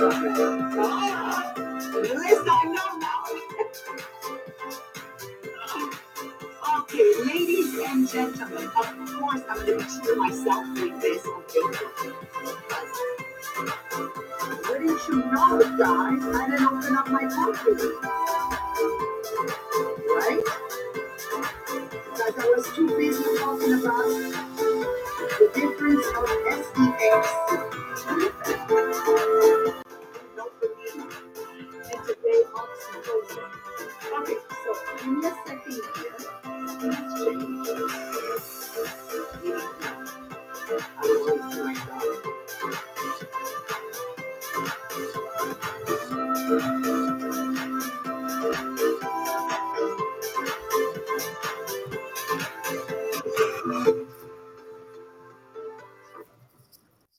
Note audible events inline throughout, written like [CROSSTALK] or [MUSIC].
At least I know now. okay, ladies and gentlemen, of course I'm going to be true myself with this. Okay. Wouldn't you know guys? I didn't open up my company. Right? Because I was too busy talking about the difference of SEX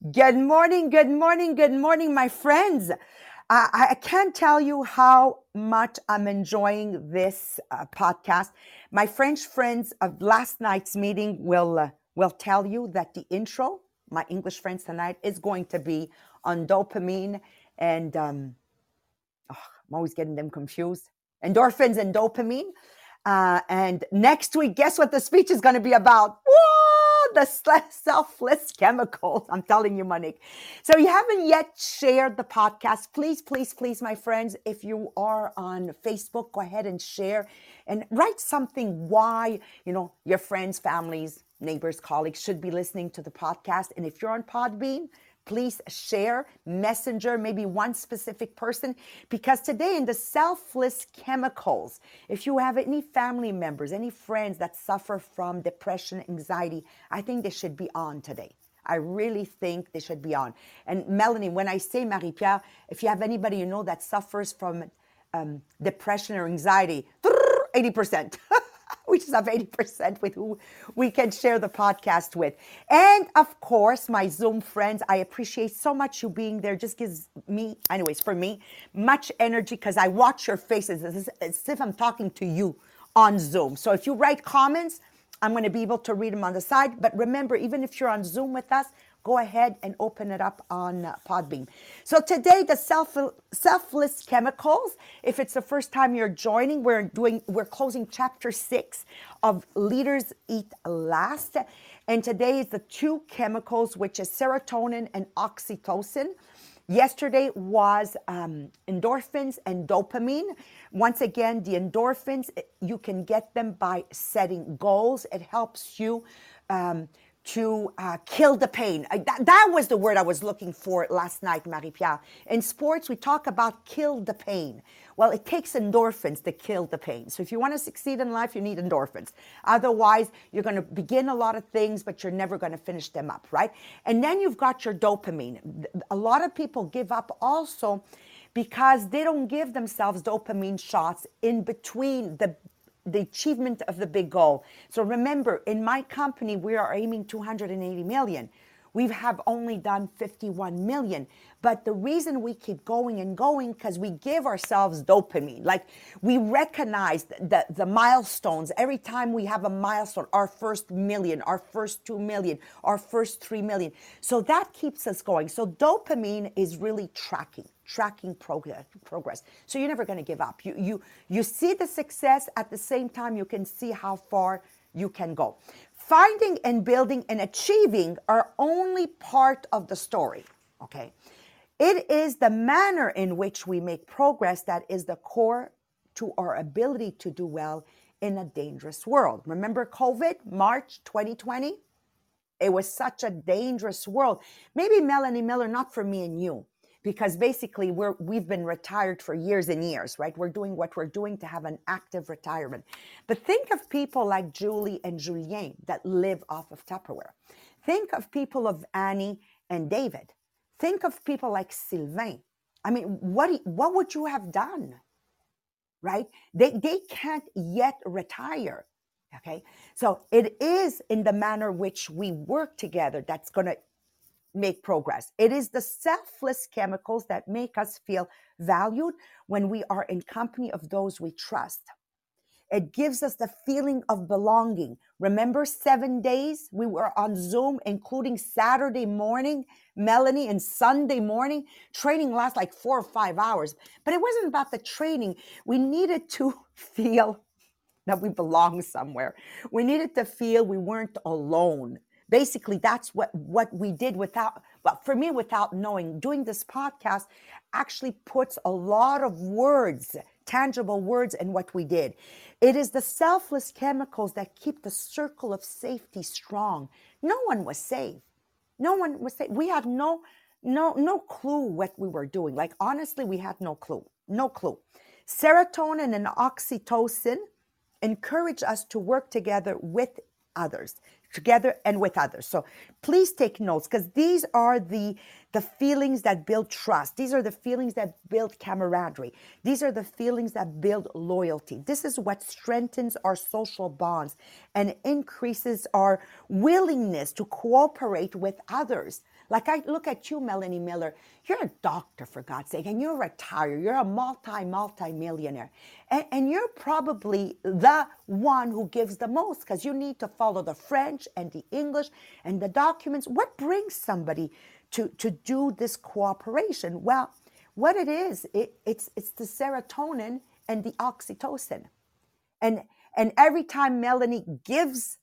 Good morning, good morning, good morning, my friends. I, I can't tell you how much I'm enjoying this uh, podcast. My French friends of last night's meeting will uh, will tell you that the intro, my English friends tonight, is going to be on dopamine and um, oh, I'm always getting them confused. Endorphins and dopamine. Uh, and next week, guess what the speech is going to be about? Whoa, the selfless [LAUGHS] chemicals. I'm telling you, Monique. So you haven't yet shared the podcast. Please, please, please, my friends, if you are on Facebook, go ahead and share and write something why, you know, your friends, families, neighbors, colleagues should be listening to the podcast. And if you're on Podbean, please share messenger maybe one specific person because today in the selfless chemicals if you have any family members any friends that suffer from depression anxiety i think they should be on today I really think they should be on. And Melanie, when I say Marie Pierre, if you have anybody you know that suffers from um, depression or anxiety, 80%. [LAUGHS] we just have 80% with who we can share the podcast with. And of course, my Zoom friends, I appreciate so much you being there. Just gives me, anyways, for me, much energy because I watch your faces as, as if I'm talking to you on Zoom. So if you write comments, I'm going to be able to read them on the side. But remember, even if you're on Zoom with us, go ahead and open it up on uh, Podbean. So today, the self, selfless chemicals. If it's the first time you're joining, we're doing we're closing chapter six of Leaders Eat Last, and today is the two chemicals, which is serotonin and oxytocin. Yesterday was um, endorphins and dopamine. Once again, the endorphins, you can get them by setting goals. It helps you um, to uh, kill the pain. I- that, that was the word I was looking for last night, Marie Pierre. In sports, we talk about kill the pain. Well, it takes endorphins to kill the pain. So if you want to succeed in life, you need endorphins. Otherwise, you're going to begin a lot of things, but you're never going to finish them up, right? And then you've got your dopamine. A lot of people give up also because they don't give themselves dopamine shots in between the the achievement of the big goal. So remember, in my company, we are aiming 280 million. We have only done 51 million. But the reason we keep going and going, because we give ourselves dopamine. Like we recognize the, the milestones. Every time we have a milestone, our first million, our first two million, our first three million. So that keeps us going. So dopamine is really tracking tracking progress progress. So you're never going to give up. You you you see the success at the same time you can see how far you can go. Finding and building and achieving are only part of the story okay? It is the manner in which we make progress that is the core to our ability to do well in a dangerous world. Remember covid march 2020 it was such a dangerous world. Maybe melanie miller not for me and you because basically we're we've been retired for years and years right? We're doing what we're doing to have an active retirement. But think of people like julie and julien that live off of tupperware. Think of people of annie and david. Think of people like sylvain. I mean what what would you have done right? They they can't yet retire okay? So it is in the manner which we work together that's going to make progress. It is the selfless chemicals that make us feel valued when we are in company of those we trust. It gives us the feeling of belonging. Remember, seven days we were on Zoom, including Saturday morning, Melanie, and Sunday morning. Training lasts like four or five hours, but it wasn't about the training. We needed to [LAUGHS] feel that we belong somewhere. We needed to feel we weren't alone. Basically, that's what, what we did without, but for me, without knowing. Doing this podcast actually puts a lot of words, tangible words, in what we did. It is the selfless chemicals that keep the circle of safety strong. No one was safe. No one was safe. We had no no no clue what we were doing. Like honestly, we had no clue. No clue. Serotonin and oxytocin encourage us to work together with others together and with others. So please take notes because these are the the feelings that build trust. These are the feelings that build camaraderie. These are the feelings that build loyalty. This is what strengthens our social bonds and increases our willingness to cooperate with others like I look at you, Melanie Miller, you're a doctor for God's sake, and you're retired. You're a multi, multi millionaire. And, and you're probably the one who gives the most because you need to follow the French and the English and the documents. What brings somebody to, to do this cooperation? Well, what it is, it, it's, it's the serotonin and the oxytocin. And, and every time Melanie gives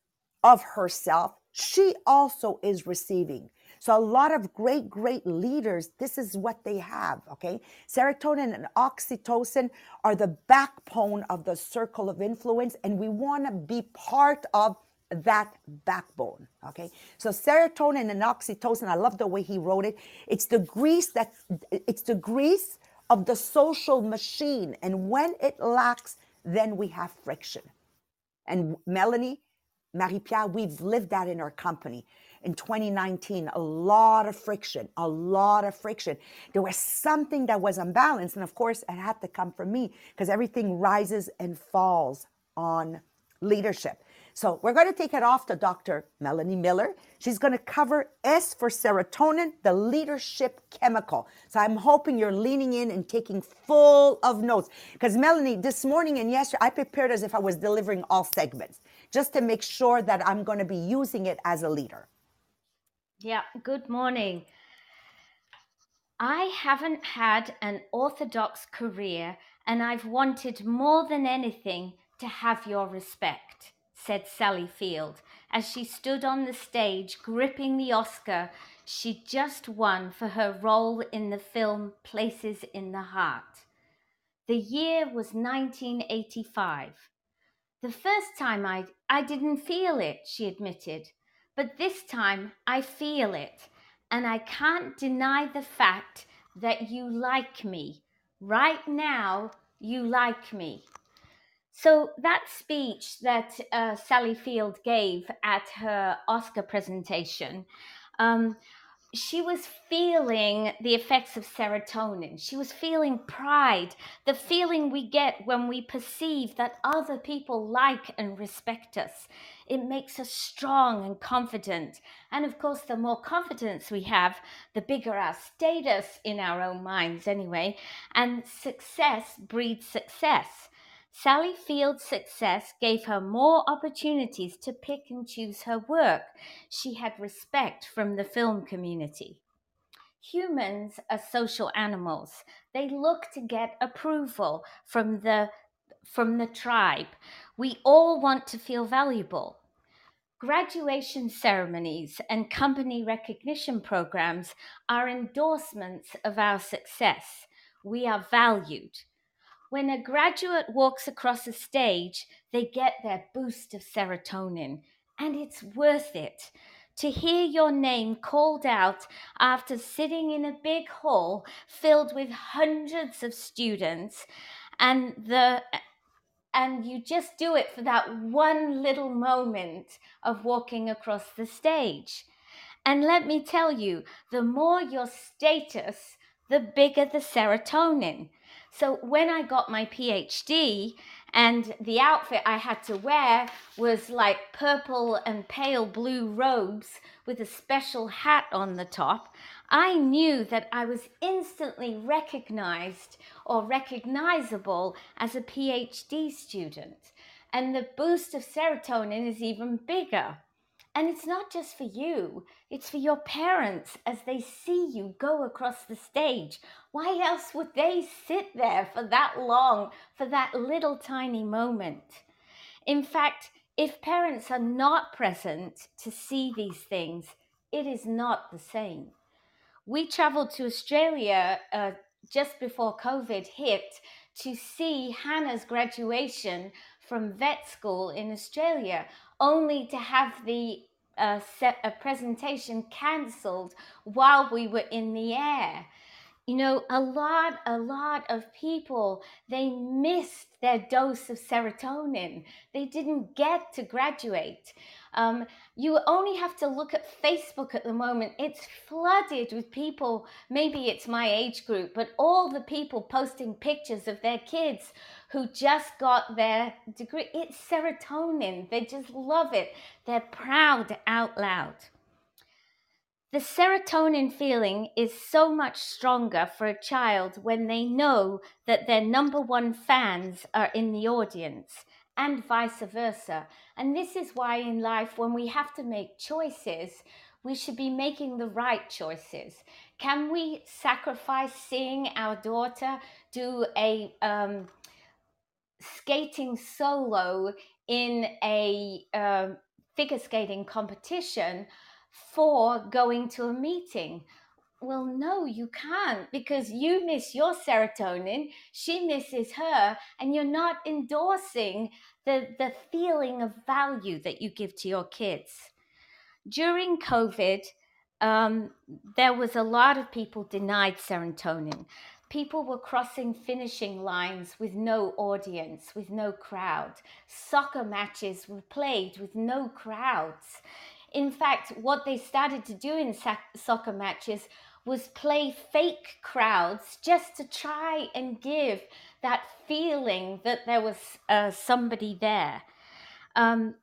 of herself, she also is receiving. So a lot of great, great leaders, this is what they have, okay? Serotonin and oxytocin are the backbone of the circle of influence, and we want to be part of that backbone okay? So serotonin and oxytocin i love the way he wrote it. It's the grease that it's the grease of the social machine and when it lacks then we have friction. And melanie marie-pierre we've lived that in our company in 2019 a lot of friction a lot of friction there was something that was unbalanced and of course it had to come from me because everything rises and falls on leadership so we're going to take it off to Dr. Melanie Miller. She's going to cover S for serotonin, the leadership chemical. So I'm hoping you're leaning in and taking full of notes. Because Melanie, this morning and yesterday, I prepared as if I was delivering all segments, just to make sure that I'm going to be using it as a leader. Yeah, good morning. I haven't had an orthodox career, and I've wanted more than anything to have your respect, said Sally Field as she stood on the stage gripping the Oscar she'd just won for her role in the film Places in the Heart. The year was 1985. The first time I, I didn't feel it, she admitted. But this time I feel it, and I can't deny the fact that you like me. Right now, you like me. So, that speech that uh, Sally Field gave at her Oscar presentation, um, she was feeling the effects of serotonin. She was feeling pride, the feeling we get when we perceive that other people like and respect us. It makes us strong and confident. And of course, the more confidence we have, the bigger our status in our own minds, anyway. And success breeds success. Sally Field's success gave her more opportunities to pick and choose her work. She had respect from the film community. Humans are social animals. They look to get approval from the from the tribe. We all want to feel valuable. Graduation ceremonies and company recognition programs are endorsements of our success. We are valued. When a graduate walks across a stage, they get their boost of serotonin, and it's worth it. To hear your name called out after sitting in a big hall filled with hundreds of students and the and you just do it for that one little moment of walking across the stage. And let me tell you, the more your status, the bigger the serotonin. So when I got my PhD, and the outfit I had to wear was like purple and pale blue robes with a special hat on the top. I knew that I was instantly recognized or recognizable as a PhD student. And the boost of serotonin is even bigger. And it's not just for you, it's for your parents as they see you go across the stage. Why else would they sit there for that long, for that little tiny moment? In fact, if parents are not present to see these things, it is not the same. We traveled to Australia uh, just before COVID hit to see Hannah's graduation from vet school in Australia, only to have the uh, set, a presentation cancelled while we were in the air you know a lot a lot of people they missed their dose of serotonin. They didn't get to graduate. Um, you only have to look at facebook at the moment. It's flooded with people maybe it's my age group but all the people posting pictures of their kids who just got their degree. It's serotonin. They just love it. They're proud out loud the serotonin feeling is so much stronger for a child when they know that their number one fans are in the audience and vice versa. And this is why in life, when we have to make choices, we should be making the right choices. Can we sacrifice seeing our daughter do a um, skating solo in a uh, figure skating competition? For going to a meeting. Well, no, you can't because you miss your serotonin, she misses her, and you're not endorsing the, the feeling of value that you give to your kids. During COVID, um, there was a lot of people denied serotonin. People were crossing finishing lines with no audience, with no crowd. Soccer matches were played with no crowds. In fact, what they started to do in sac- soccer matches was play fake crowds just to try and give that feeling that there was uh, somebody there. Um,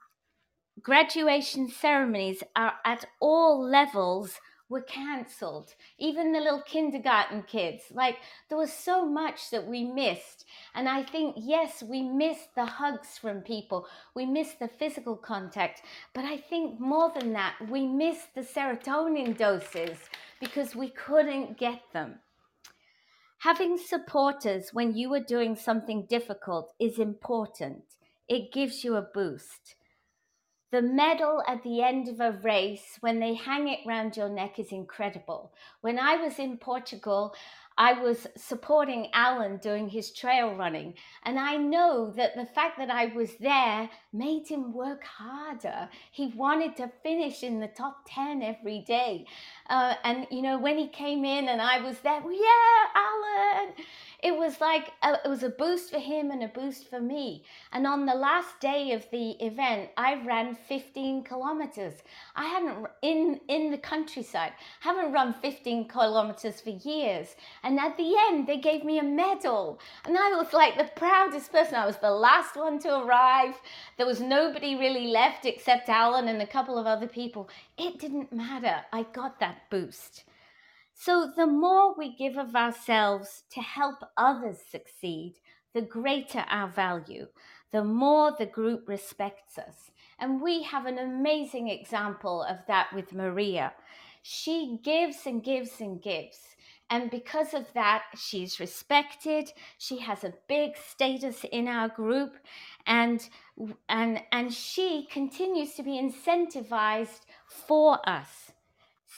graduation ceremonies are at all levels were cancelled. Even the little kindergarten kids, like there was so much that we missed. And I think, yes, we missed the hugs from people, we missed the physical contact, but I think more than that, we missed the serotonin doses because we couldn't get them. Having supporters when you are doing something difficult is important. It gives you a boost. The medal at the end of a race, when they hang it round your neck, is incredible. When I was in Portugal, I was supporting Alan doing his trail running. And I know that the fact that I was there made him work harder. He wanted to finish in the top 10 every day. Uh, and, you know, when he came in and I was there, yeah, Alan, it was like a, it was a boost for him and a boost for me. And on the last day of the event, I ran 15 kilometers. I hadn't in in the countryside. Haven't run 15 kilometers for years. And at the end, they gave me a medal, and I was like the proudest person. I was the last one to arrive. There was nobody really left except Alan and a couple of other people. It didn't matter. I got that boost. So, the more we give of ourselves to help others succeed, the greater our value, the more the group respects us. And we have an amazing example of that with Maria. She gives and gives and gives. And because of that, she's respected. She has a big status in our group. And, and, and she continues to be incentivized for us.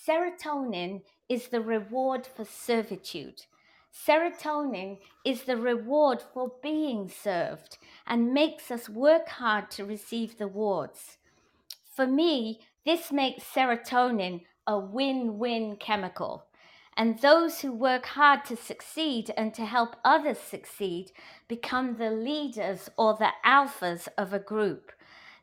Serotonin is the reward for servitude. Serotonin is the reward for being served and makes us work hard to receive the rewards. For me, this makes serotonin a win win chemical. And those who work hard to succeed and to help others succeed become the leaders or the alphas of a group.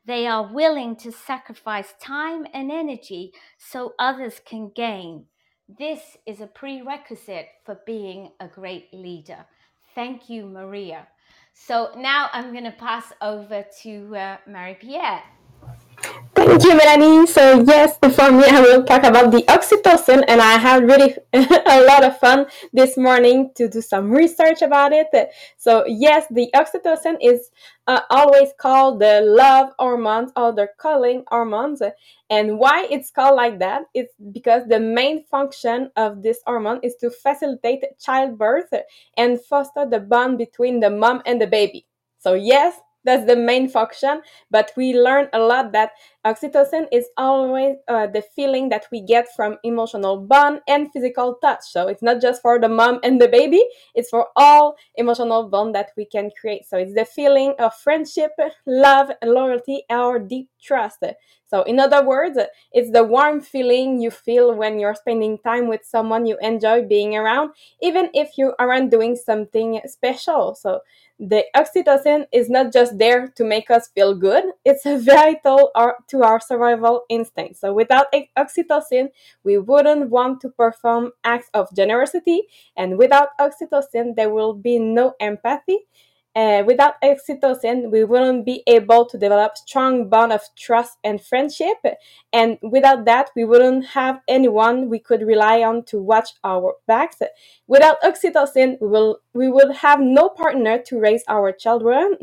They are willing to sacrifice time and energy so others can gain. This is a prerequisite for being a great leader. Thank you, Maria. So now I'm going to pass over to uh, Marie Pierre. Thank you, Melanie. So yes, for me, I will talk about the oxytocin, and I had really [LAUGHS] a lot of fun this morning to do some research about it. So yes, the oxytocin is uh, always called the love hormones or the calling hormones. And why it's called like that is because the main function of this hormone is to facilitate childbirth and foster the bond between the mom and the baby. So yes, that's the main function but we learn a lot that oxytocin is always uh, the feeling that we get from emotional bond and physical touch. So it's not just for the mom and the baby it's for all emotional bond that we can create. So it's the feeling of friendship love loyalty or deep trust. So in other words it's the warm feeling you feel when you're spending time with someone you enjoy being around even if you aren't doing something special. So the oxytocin is not just there to make us feel good, it's a [LAUGHS] vital to our survival instinct. So, without oxytocin, we wouldn't want to perform acts of generosity, and without oxytocin, there will be no empathy, uh, without oxytocin, we wouldn't be able to develop strong bond of trust and friendship. And without that, we wouldn't have anyone we could rely on to watch our backs. Without oxytocin, we will we would have no partner to raise our children.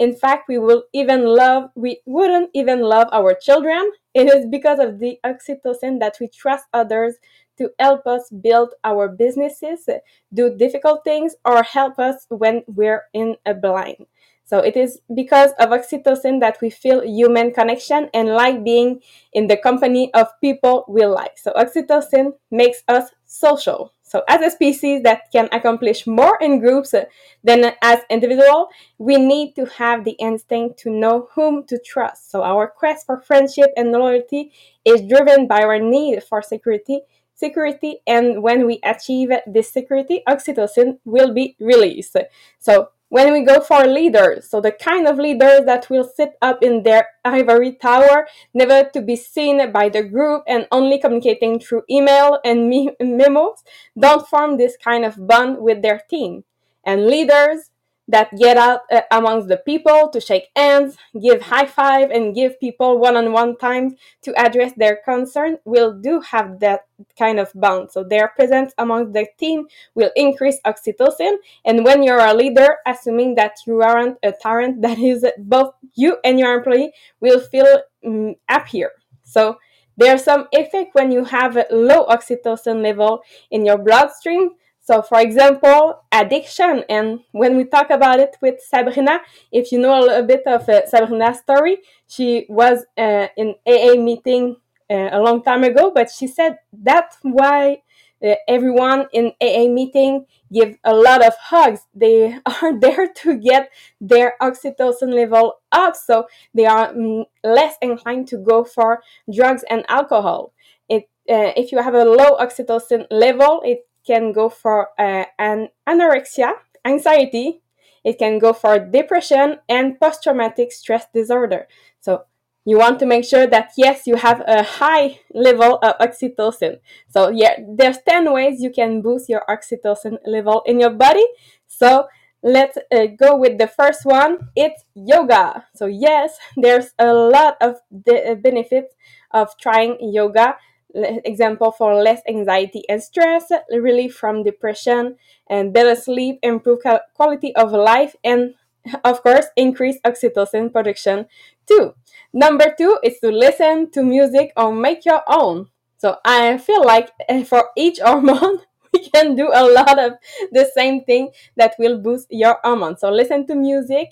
In fact, we will even love we wouldn't even love our children. It is because of the oxytocin that we trust others to help us build our businesses, do difficult things, or help us when we're in a blind. So it is because of oxytocin that we feel human connection and like being in the company of people we like. So oxytocin makes us social. So as a species that can accomplish more in groups uh, than as individual, we need to have the instinct to know whom to trust. So our quest for friendship and loyalty is driven by our need for security security and when we achieve this security oxytocin will be released so when we go for leaders so the kind of leaders that will sit up in their ivory tower never to be seen by the group and only communicating through email and me- [LAUGHS] memos. Don't form this kind of bond with their team. And leaders that get out uh, amongst the people to shake hands, give high five, and give people one on one time to address their concern will do have that kind of bond. So their presence amongst the team will increase oxytocin. And when you're a leader, assuming that you aren't a tyrant, [LAUGHS] that is both you and your employee will feel um, happier. So there's some effect when you have a low oxytocin level in your bloodstream so, for example, addiction. And when we talk about it with Sabrina, if you know a little bit of uh, Sabrina's story, she was uh, in AA meeting uh, a long time ago, but she said that's why uh, everyone in AA meeting give a lot of hugs. They [LAUGHS] are there to get their oxytocin level up, so they are mm, less inclined to go for drugs and alcohol. It, uh, if you have a low oxytocin level, it can go for uh, an anorexia, anxiety, it can go for depression and post traumatic stress disorder. So, you want to make sure that yes, you have a high level of oxytocin. So, yeah, there's 10 ways you can boost your oxytocin level in your body. So, let's uh, go with the first one it's yoga so yes there's a lot of the benefits of trying yoga example for less anxiety and stress, relief from depression, and better sleep, improve quality of life, and [LAUGHS] of course, increase oxytocin production too. Number two is to listen to music or make your own. So I feel like eh, for each [LAUGHS] hormone, [LAUGHS] we can do a lot of the same thing that will boost your hormone. So listen to music.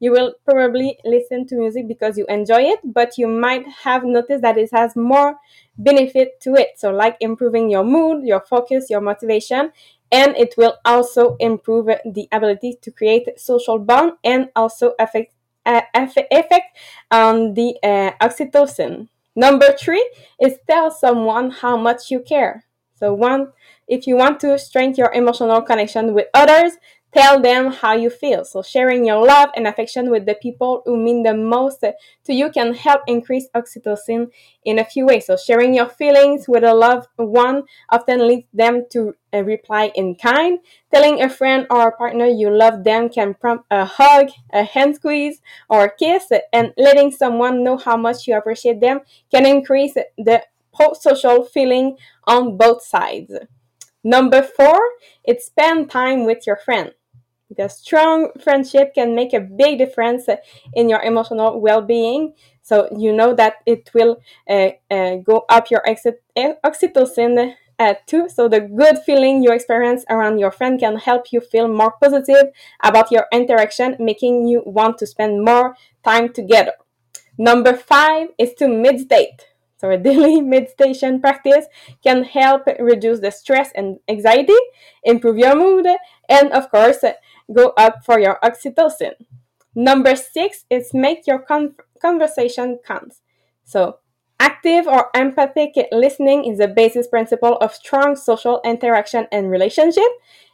You will probably listen to music because you enjoy it, but you might have noticed that it has more benefit to it. So like improving your mood, your focus, your motivation, and it will also improve the ability to create social bond and also affect uh, effect on the uh, oxytocin. Number three is tell someone how much you care. So one if you want to strengthen your emotional connection with others, Tell them how you feel. So, sharing your love and affection with the people who mean the most to you can help increase oxytocin in a few ways. So, sharing your feelings with a loved one often leads them to a reply in kind. Telling a friend or a partner you love them can prompt a hug, a hand squeeze, or a kiss, and letting someone know how much you appreciate them can increase the social feeling on both sides. Number four, it's spend time with your friend. The strong friendship can make a big difference in your emotional well-being. So you know that it will uh, uh, go up your oxytocin uh, too. So the good feeling you experience around your friend can help you feel more positive about your interaction, making you want to spend more time together. Number five is to meditate. So a [LAUGHS] daily meditation practice can help reduce the stress and anxiety, improve your mood, and of course, go up for your oxytocin. Number six is make your con- conversation count. So active or empathic listening is the basis principle of strong social interaction and relationship,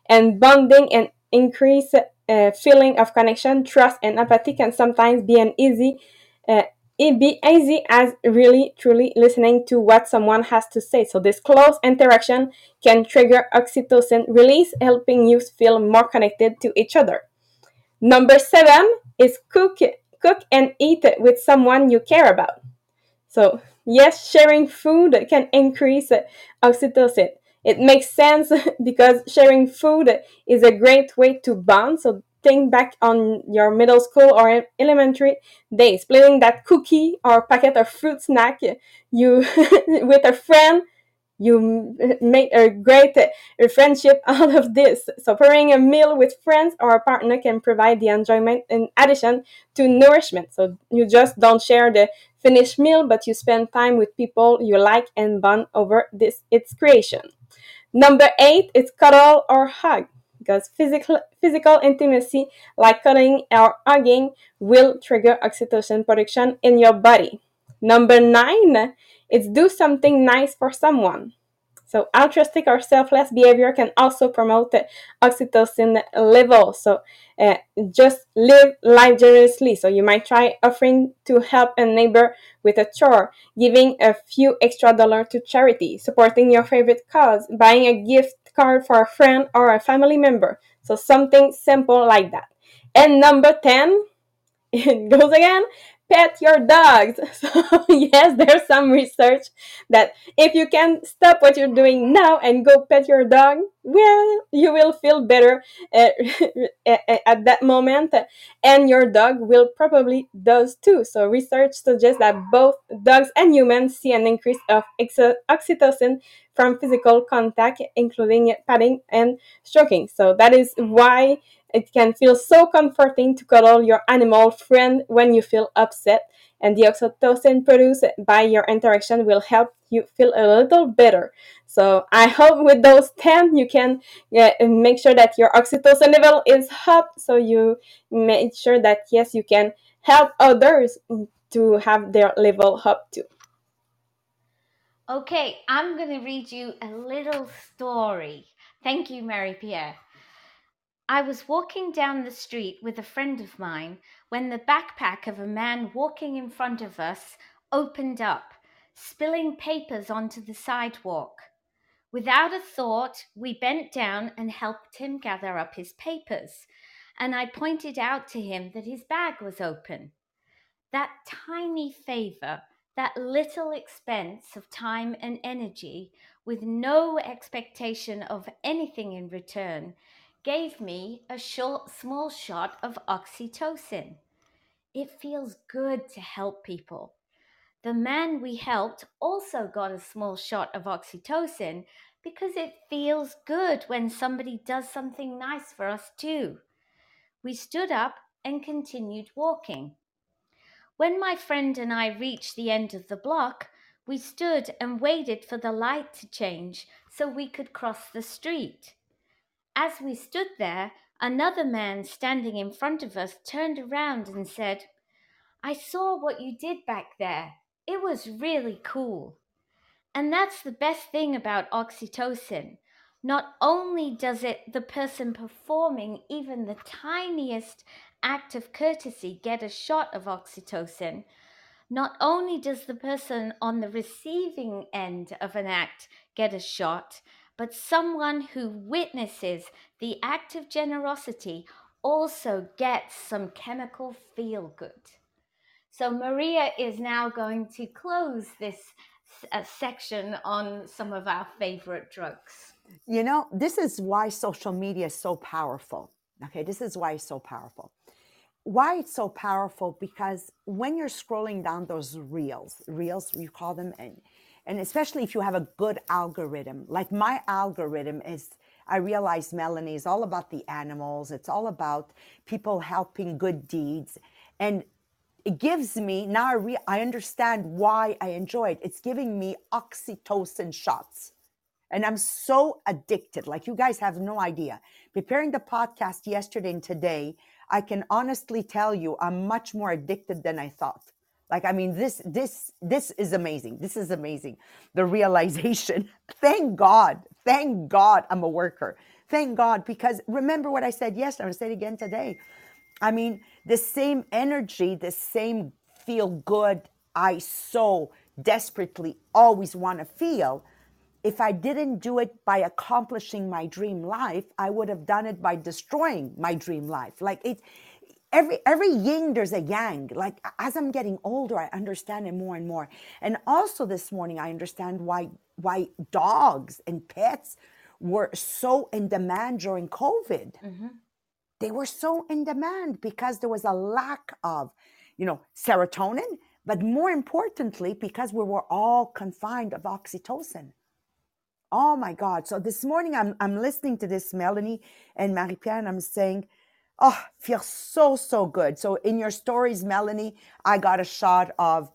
and bonding and increase uh, feeling of connection, trust, and empathy can sometimes be an easy uh, it be easy as really truly listening to what someone has to say. So this close interaction can trigger oxytocin release, helping you feel more connected to each other. Number seven is cook cook and eat with someone you care about. So yes, sharing food can increase oxytocin. It makes sense [LAUGHS] because sharing food is a great way to bond. So think back on your middle school or elementary days, splitting that cookie or packet of fruit snack you [LAUGHS] with a friend. You make a great friendship [LAUGHS] out of this. So, preparing a meal with friends or a partner can provide the enjoyment in addition to nourishment. So, you just don't share the finished meal, but you spend time with people you like and bond over this its creation. Number eight is cuddle or hug because physical physical intimacy like cuddling or hugging will trigger oxytocin production in your body. Number nine is do something nice for someone. So altruistic or selfless behavior can also promote the oxytocin level. So uh, just live life generously. So you might try offering to help a neighbor with a chore, giving a few extra dollars to charity, supporting your favorite cause, buying a gift card for a friend or a family member. So something simple like that. And number 10, it [LAUGHS] goes again, pet your dogs. [LAUGHS] So, yes, there's some research that if you can stop what you're doing now and go pet your dog, well, you will feel better uh, [LAUGHS] at that moment, and your dog will probably does too. So, research suggests that both dogs and humans see an increase of oxytocin from physical contact, including patting and stroking. So, that is why it can feel so comforting to cuddle your animal friend when you feel upset, and the oxytocin produced by your interaction will help you feel a little better. So I hope with those 10 you can make sure that your oxytocin level is up so you make sure that yes you can help others to have their level up too. Okay, I'm going to read you a little story. Thank you, Marie Pierre. I was walking down the street with a friend of mine when the backpack of a man walking in front of us opened up, spilling papers onto the sidewalk. Without a thought, we bent down and helped him gather up his papers, and I pointed out to him that his bag was open. That tiny favor, that little expense of time and energy, with no expectation of anything in return, gave me a short, small shot of oxytocin. It feels good to help people. The man we helped also got a small shot of oxytocin because it feels good when somebody does something nice for us too. We stood up and continued walking. When my friend and I reached the end of the block, we stood and waited for the light to change so we could cross the street. As we stood there, another man standing in front of us turned around and said, I saw what you did back there. It was really cool. And that's the best thing about oxytocin. not only does it the person performing even the tiniest act of courtesy get a shot of oxytocin, not only does the person on the receiving end of an act get a shot, but someone who witnesses the act of generosity also gets some chemical feel good. So, Maria is now going to close this uh, section on some of our favorite drugs. You know, this is why social media is so powerful. Okay, this is why it's so powerful. Why it's so powerful because when you're scrolling down those reels, reels we call them, and and especially if you have a good algorithm, like my algorithm is, I realize Melanie is all about the animals. It's all about people helping good deeds, and it gives me now. I, re, I understand why I enjoy it. It's giving me oxytocin shots and I'm so addicted. Like you guys have no idea. Preparing the podcast yesterday and today, I can honestly tell you I'm much more addicted than I thought. Like I mean this this this is amazing. This is amazing. The realization. [LAUGHS] Thank God. Thank God I'm a worker. Thank God because remember what I said yesterday, I'm to say it again today. I mean, the same energy, the same feel good I so desperately always want to feel if I didn't do it by accomplishing my dream life, I would have done it by destroying my dream life. Like it, every every yin there's a yang. Like as I'm getting older, I understand it more and more. And also this morning, I understand why why dogs and pets were so in demand during COVID. Mm-hmm. They were so in demand because there was a lack of, you know, serotonin, but more importantly, because we were all confined of oxytocin. Oh my God. So this morning I'm, I'm listening to this Melanie and Marie Pierre, and I'm saying, Oh, feels so, so good. So in your stories, Melanie, I got a shot of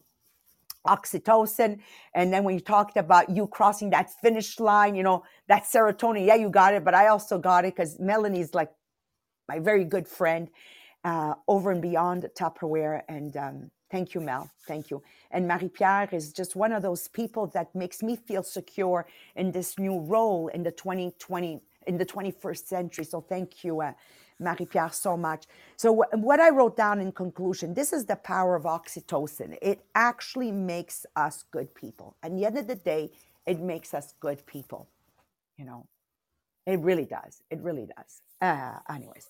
oxytocin. And then when you talked about you crossing that finish line, you know, that serotonin, yeah, you got it. But I also got it because Melanie's like my very good friend uh, over and beyond Tupperware. And um, Thank you, Mel. Thank you. And Marie Pierre is just one of those people that makes me feel secure in this new role in the 2020, in the 21st century. So thank you, uh, Marie Pierre, so much. So, wh- what I wrote down in conclusion this is the power of oxytocin. It actually makes us good people. At the end of the day, it makes us good people, you know. It really does. It really does. Uh, anyways,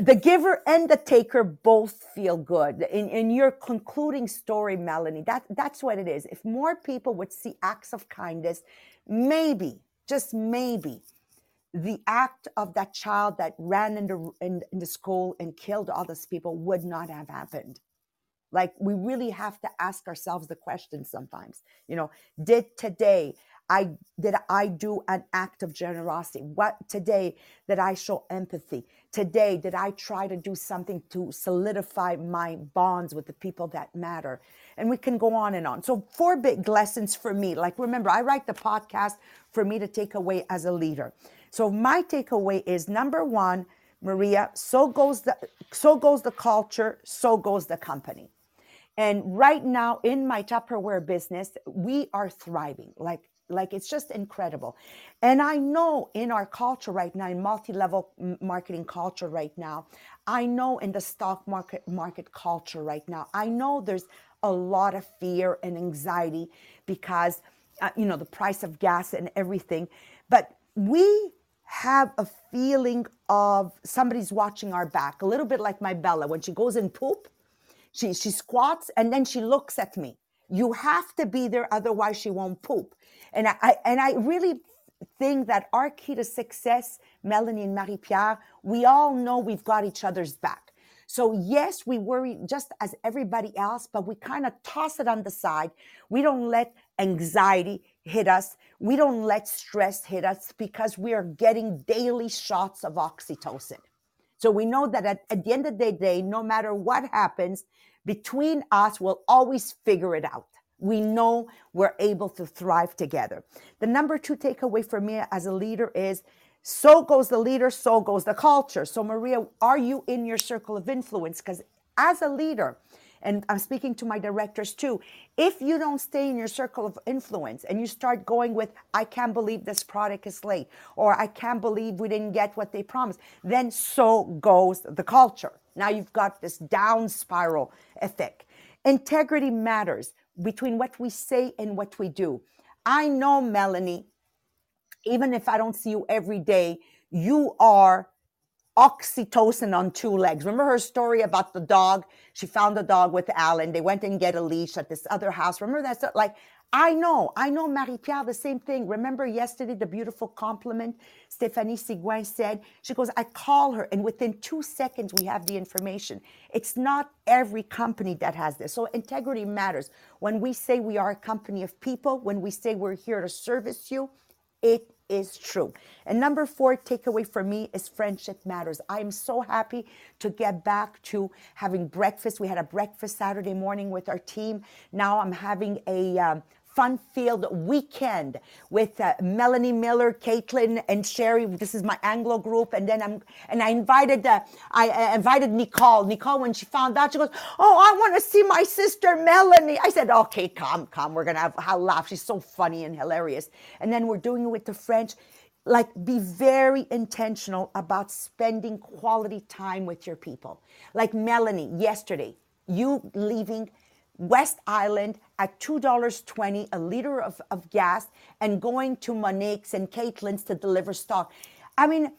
the giver and the taker both feel good. In, in your concluding story, Melanie, that, that's what it is. If more people would see acts of kindness, maybe, just maybe, the act of that child that ran into in, in the school and killed all those people would not have happened. Like we really have to ask ourselves the question sometimes. You know, did today I did I do an act of generosity? What today did I show empathy? Today did I try to do something to solidify my bonds with the people that matter? And we can go on and on. So four big lessons for me. Like remember, I write the podcast for me to take away as a leader. So my takeaway is number one, Maria, so goes the so goes the culture, so goes the company. And right now in my Tupperware business, we are thriving. Like like it's just incredible. And I know in our culture right now, in multi-level marketing culture right now, I know in the stock market market culture right now, I know there's a lot of fear and anxiety because uh, you know the price of gas and everything. But we have a feeling of somebody's watching our back, a little bit like my Bella when she goes in poop, she she squats and then she looks at me. You have to be there, otherwise she won't poop. And I, and I really think that our key to success, Melanie and Marie Pierre, we all know we've got each other's back. So yes, we worry just as everybody else, but we kind of toss it on the side. We don't let anxiety hit us. We don't let stress hit us because we are getting daily shots of oxytocin. So we know that at, at the end of the day, no matter what happens between us, we'll always figure it out we know we're able to thrive together. The number two takeaway for me as a leader is so goes the leader, so goes the culture. So, Maria, are you in your circle of influence? Because as a leader, and I'm speaking to my directors too. If you don't stay in your circle of influence and you start going with, I can't believe this product is late, or I can't believe we didn't get what they promised, then so goes the culture. Now you've got this down spiral effect. Integrity matters between what we say and what we do. I know, Melanie, even if I don't see you every day, you are oxytocin on two legs. Remember her story about the dog? She found the dog with Alan. They went and get a leash at this other house. Remember that? Like, I know, I know, Marie Pierre, the same thing. Remember yesterday the beautiful compliment Stephanie Sigouin said? She goes, I call her, and within two seconds, we have the information. It's not every company that has this. So integrity matters. When we say we are a company of people, when we say we're here to service you, it is true. And number four takeaway for me is friendship matters. I am so happy to get back to having breakfast. We had a breakfast Saturday morning with our team. Now I'm having a um, fun-filled weekend with uh, Melanie Miller, Caitlin, and Sherry. This is my Anglo group, and then I'm and I invited uh, I uh, invited Nicole. Nicole, when she found out, she goes, "Oh, I want to see my sister Melanie." I said, "Okay, come, come. We're gonna have a laugh. She's so funny and hilarious." And then we're doing it with the French. Like, be very intentional about spending quality time with your people. Like Melanie yesterday, you leaving West Island at $2.20 a liter of, of gas and going to Monique's and Caitlin's to deliver stock. I mean,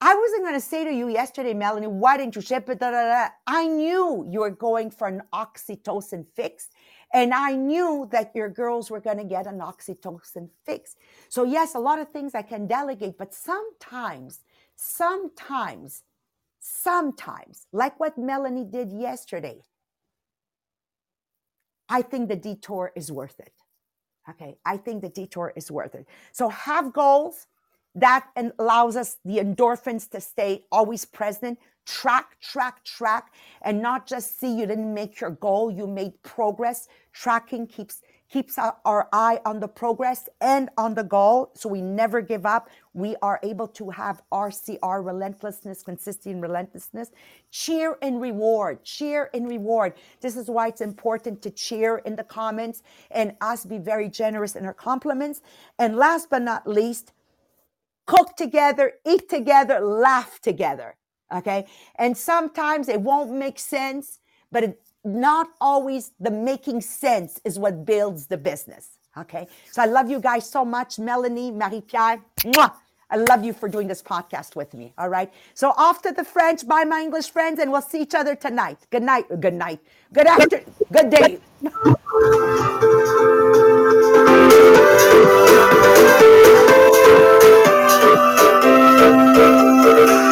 I wasn't going to say to you yesterday, Melanie, why didn't you ship it? Da, da, da. I knew you were going for an oxytocin fix. And I knew that your girls were going to get an oxytocin fix. So, yes, a lot of things I can delegate, but sometimes, sometimes, sometimes, like what Melanie did yesterday, I think the detour is worth it. Okay. I think the detour is worth it. So have goals that allows us the endorphins to stay always present. Track, track, track, and not just see you didn't make your goal, you made progress. Tracking keeps keeps our eye on the progress and on the goal. So we never give up. We are able to have RCR, relentlessness, consistency, and relentlessness. Cheer and reward. Cheer and reward. This is why it's important to cheer in the comments and us be very generous in our compliments. And last but not least, cook together, eat together, laugh together. Okay. And sometimes it won't make sense, but it not always the making sense is what builds the business. Okay. So I love you guys so much. Melanie, Marie Pierre, I love you for doing this podcast with me. All right. So off to the French. Bye, my English friends, and we'll see each other tonight. Good night. Good night. Good after. Good day.